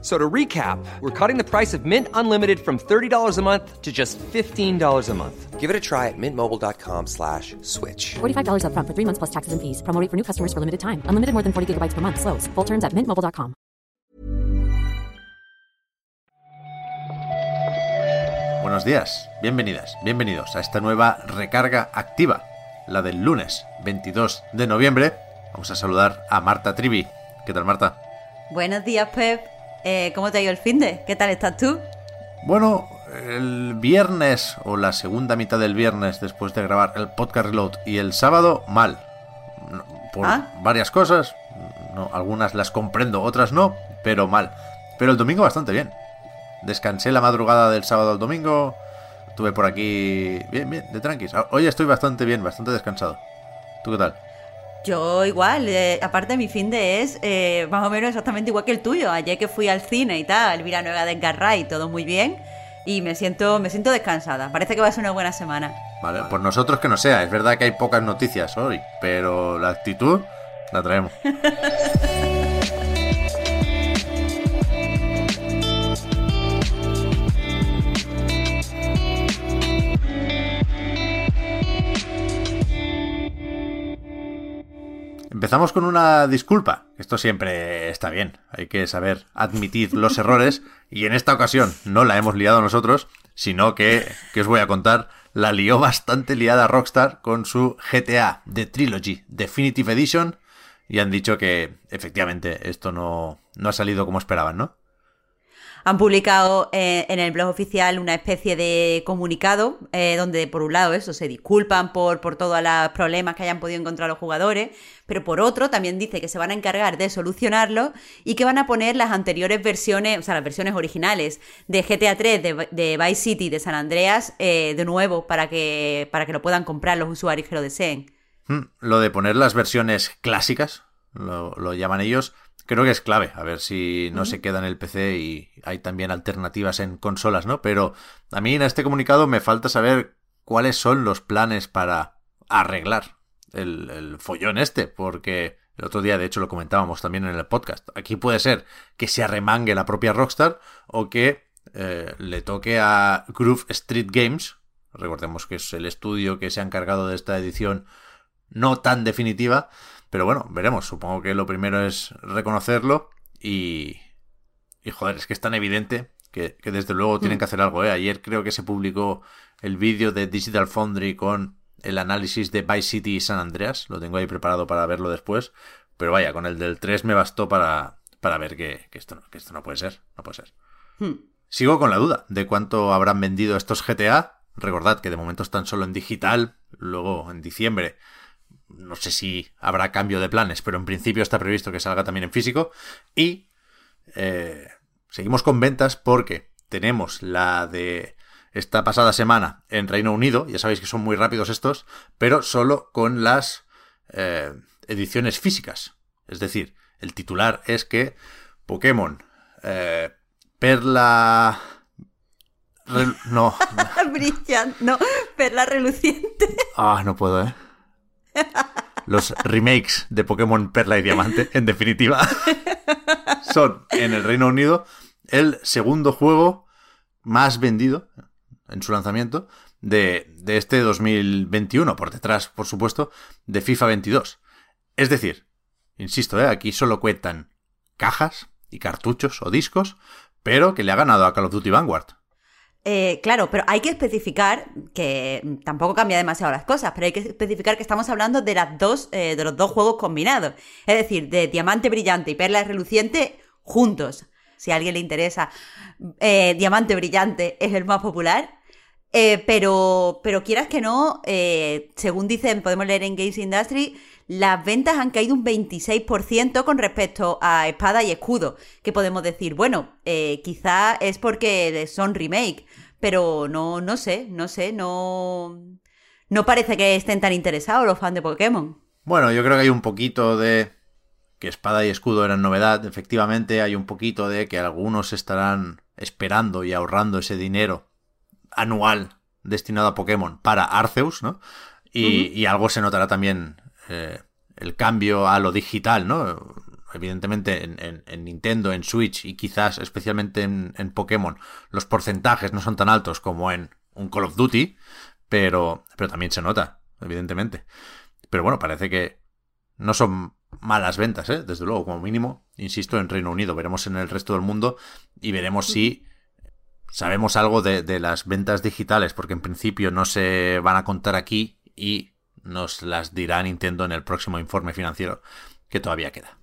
So to recap, we're cutting the price of Mint Unlimited from $30 a month to just $15 a month. Give it a try at mintmobile.com slash switch. $45 upfront for three months plus taxes and fees. Promo rate for new customers for limited time. Unlimited more than 40 gigabytes per month. Slows. Full terms at mintmobile.com. Buenos días, bienvenidas, bienvenidos a esta nueva recarga activa, la del lunes 22 de noviembre. Vamos a saludar a Marta Trivi. ¿Qué tal, Marta? Buenos días, Pep. Eh, ¿Cómo te ha ido el fin de? ¿Qué tal estás tú? Bueno, el viernes o la segunda mitad del viernes después de grabar el podcast reload y el sábado mal. Por Ah. varias cosas, no, algunas las comprendo, otras no, pero mal. Pero el domingo bastante bien. Descansé la madrugada del sábado al domingo. Estuve por aquí bien, bien, de tranquis. Hoy estoy bastante bien, bastante descansado. ¿Tú qué tal? Yo igual, eh, aparte mi fin de es eh, más o menos exactamente igual que el tuyo. Ayer que fui al cine y tal, vi la nueva de Wright, todo muy bien. Y me siento, me siento descansada. Parece que va a ser una buena semana. Vale, por nosotros que no sea. Es verdad que hay pocas noticias hoy, pero la actitud la traemos. Empezamos con una disculpa. Esto siempre está bien. Hay que saber admitir los errores. Y en esta ocasión no la hemos liado nosotros, sino que, que os voy a contar, la lió bastante liada Rockstar con su GTA The Trilogy Definitive Edition. Y han dicho que efectivamente esto no, no ha salido como esperaban, ¿no? Han publicado eh, en el blog oficial una especie de comunicado eh, donde por un lado eso se disculpan por, por todos los problemas que hayan podido encontrar los jugadores, pero por otro también dice que se van a encargar de solucionarlo y que van a poner las anteriores versiones, o sea, las versiones originales de GTA 3, de, Vice City, de San Andreas, eh, de nuevo para que, para que lo puedan comprar los usuarios que lo deseen. Hmm, Lo de poner las versiones clásicas, lo llaman ellos, creo que es clave. A ver si no se queda en el PC y hay también alternativas en consolas, ¿no? Pero a mí en este comunicado me falta saber cuáles son los planes para arreglar el, el follón este, porque el otro día de hecho lo comentábamos también en el podcast. Aquí puede ser que se arremangue la propia Rockstar o que eh, le toque a Groove Street Games, recordemos que es el estudio que se ha encargado de esta edición no tan definitiva, pero bueno, veremos. Supongo que lo primero es reconocerlo y. Y joder, es que es tan evidente que, que desde luego tienen que hacer algo, ¿eh? Ayer creo que se publicó el vídeo de Digital Foundry con el análisis de Vice City y San Andreas. Lo tengo ahí preparado para verlo después. Pero vaya, con el del 3 me bastó para, para ver que, que esto, no- que esto no puede ser. No puede ser. Hmm. Sigo con la duda de cuánto habrán vendido estos GTA. Recordad que de momento están solo en digital. Luego en diciembre no sé si habrá cambio de planes, pero en principio está previsto que salga también en físico. Y eh, seguimos con ventas porque tenemos la de esta pasada semana en Reino Unido. Ya sabéis que son muy rápidos estos, pero solo con las eh, ediciones físicas. Es decir, el titular es que Pokémon eh, Perla... No, Brillante, no, perla reluciente. Ah, no puedo, ¿eh? Los remakes de Pokémon Perla y Diamante, en definitiva, son en el Reino Unido el segundo juego más vendido en su lanzamiento de, de este 2021, por detrás, por supuesto, de FIFA 22. Es decir, insisto, ¿eh? aquí solo cuentan cajas y cartuchos o discos, pero que le ha ganado a Call of Duty Vanguard. Eh, claro, pero hay que especificar que tampoco cambia demasiado las cosas, pero hay que especificar que estamos hablando de las dos, eh, de los dos juegos combinados. Es decir, de Diamante Brillante y Perla Reluciente juntos. Si a alguien le interesa, eh, Diamante Brillante es el más popular. Eh, pero, pero quieras que no, eh, según dicen, podemos leer en Games Industry, las ventas han caído un 26% con respecto a espada y escudo. Que podemos decir, bueno, eh, quizá es porque son remake, pero no, no sé, no sé, no, no parece que estén tan interesados los fans de Pokémon. Bueno, yo creo que hay un poquito de que espada y escudo eran novedad, efectivamente hay un poquito de que algunos estarán esperando y ahorrando ese dinero anual destinado a Pokémon para Arceus, ¿no? Y, algo se notará también eh, el cambio a lo digital, ¿no? Evidentemente en, Nintendo, en Switch y quizás especialmente en, Pokémon los porcentajes no son tan altos como en un Call of Duty, pero, pero también se nota, evidentemente. Pero bueno, parece que no son malas ventas, ¿eh? desde luego, como mínimo, insisto, en Reino Unido. Veremos en el resto del mundo y veremos si sabemos algo de, de, las ventas digitales, porque en principio no se van a contar aquí y nos las dirá Nintendo en el próximo informe financiero que todavía queda.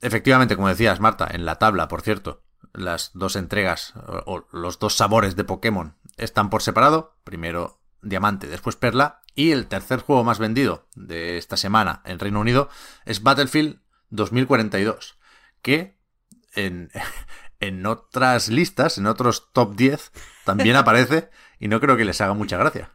Efectivamente, como decías, Marta, en la tabla, por cierto, las dos entregas o, los dos sabores de Pokémon están por separado. Primero Diamante, después Perla. Y el tercer juego más vendido de esta semana en Reino Unido es Battlefield 2042, que en, en otras listas, en otros top 10, también aparece y no creo que les haga mucha gracia.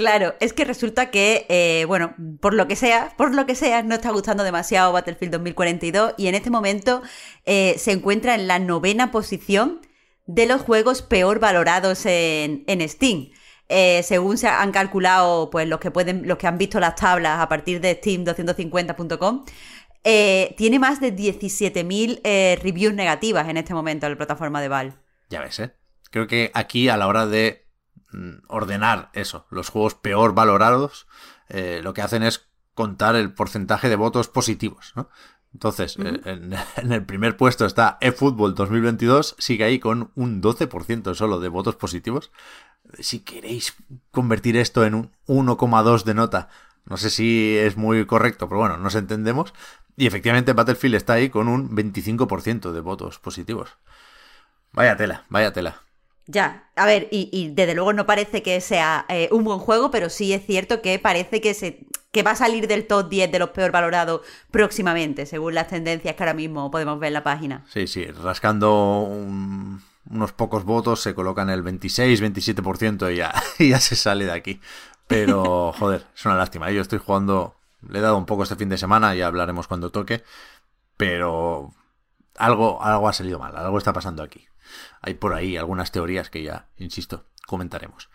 Claro, es que resulta que, eh, bueno, por lo que sea, por lo que sea, no está gustando demasiado Battlefield 2042 y en este momento eh, se encuentra en la novena posición de los juegos peor valorados en, Steam. Eh, según se han calculado, pues los que pueden, los que han visto las tablas a partir de Steam250.com, tiene más de 17.000 reviews negativas en este momento en la plataforma de Valve. Ya ves, ¿eh? Creo que aquí a la hora de ordenar eso, los juegos peor valorados, eh, lo que hacen es contar el porcentaje de votos positivos, Entonces, eh, en, el primer puesto está eFootball 2022, sigue ahí con un 12% solo de votos positivos. Si queréis convertir esto en un 1,2 de nota, no sé si es muy correcto, pero bueno, nos entendemos. Y efectivamente Battlefield está ahí con un 25% de votos positivos. Vaya tela, vaya tela. Ya, a ver, y, desde luego no parece que sea eh, un buen juego, pero sí es cierto que parece que, se, que va a salir del top 10 de los peor valorados próximamente, según las tendencias que ahora mismo podemos ver en la página. Sí, sí, rascando unos pocos votos se colocan el 26-27% y ya, y ya se sale de aquí. Pero, joder, es una lástima. ¿eh? Yo estoy jugando, le he dado un poco este fin de semana, ya hablaremos cuando toque, pero algo, algo ha salido mal, algo está pasando aquí. Hay por ahí algunas teorías que ya, insisto, comentaremos.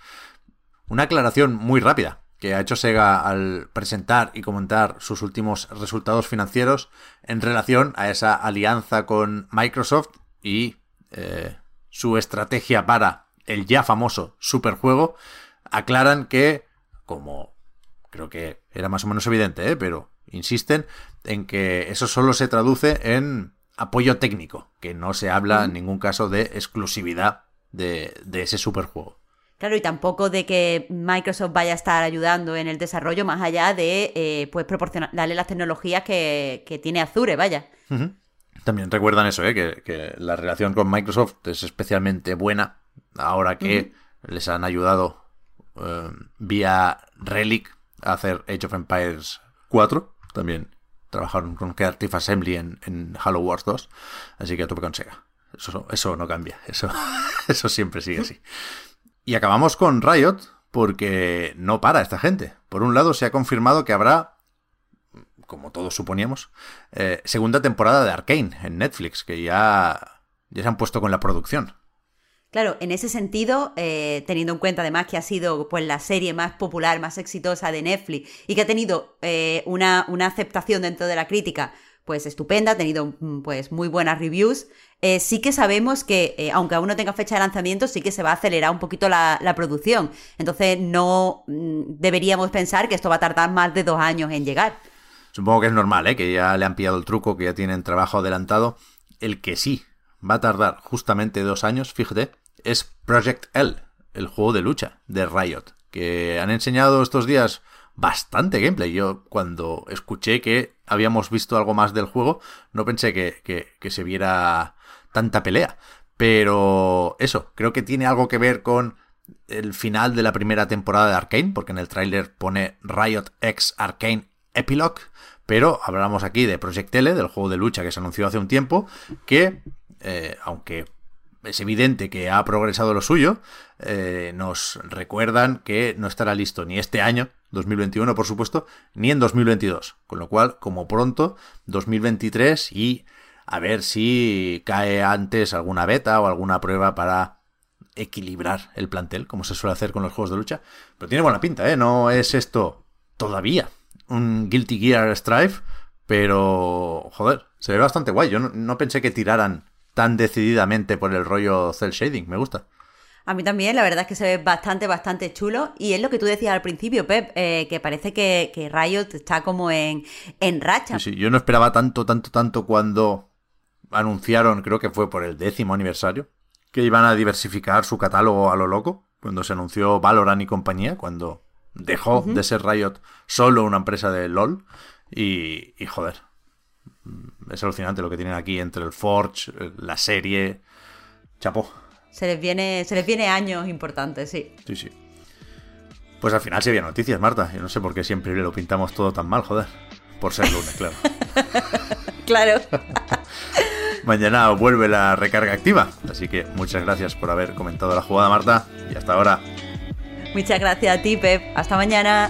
Una aclaración muy rápida que ha hecho Sega al presentar y comentar sus últimos resultados financieros en relación a esa alianza con Microsoft y eh, su estrategia para el ya famoso superjuego, aclaran que, como creo que era más o menos evidente, ¿eh? pero insisten en que eso solo se traduce en apoyo técnico, que no se habla en ningún caso de exclusividad de, ese superjuego. Claro, y tampoco de que Microsoft vaya a estar ayudando en el desarrollo más allá de eh, pues proporcionar, darle las tecnologías que, tiene Azure, vaya. También recuerdan eso, ¿eh? que, la relación con Microsoft es especialmente buena ahora que les han ayudado eh, vía Relic a hacer Age of Empires 4. También trabajaron con Creative Assembly en, en Halo Wars 2, así que a tope con. Eso, eso no cambia, eso, eso siempre sigue así. Y acabamos con Riot, porque no para esta gente. Por un lado, se ha confirmado que habrá, como todos suponíamos, eh, segunda temporada de Arkane en Netflix, que ya, ya se han puesto con la producción. Claro, en ese sentido, eh, teniendo en cuenta además que ha sido pues la serie más popular, más exitosa de Netflix y que ha tenido eh, una, una, aceptación dentro de la crítica pues estupenda, ha tenido mm, pues muy buenas reviews, eh, sí que sabemos que, aunque aún no tenga fecha de lanzamiento, sí que se va a acelerar un poquito la, la producción. Entonces no mm, deberíamos pensar que esto va a tardar más de dos años en llegar. Supongo que es normal, ¿eh? que ya le han pillado el truco, que ya tienen trabajo adelantado. El que sí va a tardar justamente dos años, fíjate, es Project L, el juego de lucha de Riot, que han enseñado estos días bastante gameplay. Yo cuando escuché que habíamos visto algo más del juego, no pensé que, se viera tanta pelea. Pero eso, creo que tiene algo que ver con el final de la primera temporada de Arkane, porque en el tráiler pone Riot X Arkane Epilogue. Pero hablamos aquí de Project L, del juego de lucha que se anunció hace un tiempo, que, eh, aunque es evidente que ha progresado lo suyo, eh, nos recuerdan que no estará listo ni este año 2021 por supuesto, ni en 2022. Con lo cual, como pronto, 2023 y a ver si cae antes alguna beta o alguna prueba para equilibrar el plantel, como se suele hacer con los juegos de lucha. Pero tiene buena pinta, ¿eh? No es esto todavía un Guilty Gear Strive, pero joder, se ve bastante guay. Yo no, pensé que tiraran tan decididamente por el rollo cel shading, me gusta. A mí también, la verdad es que se ve bastante, bastante chulo. Y es lo que tú decías al principio, Pep, eh, que parece que, que, Riot está como en, en racha. Sí, sí, yo no esperaba tanto, tanto, tanto cuando anunciaron, creo que fue por el décimo aniversario, que iban a diversificar su catálogo a lo loco. Cuando se anunció Valorant y compañía, cuando dejó de ser Riot solo una empresa de LOL. Y, y, joder, es alucinante lo que tienen aquí entre el Forge, la serie. Chapó. Se les viene, se les viene años importantes, sí. Sí, sí. Pues al final se había noticias, Marta. Yo no sé por qué siempre lo pintamos todo tan mal, joder. Por ser lunes, claro. claro. Mañana vuelve la recarga activa. Así que muchas gracias por haber comentado la jugada, Marta. Y hasta ahora. Muchas gracias a ti, Pep. Hasta mañana.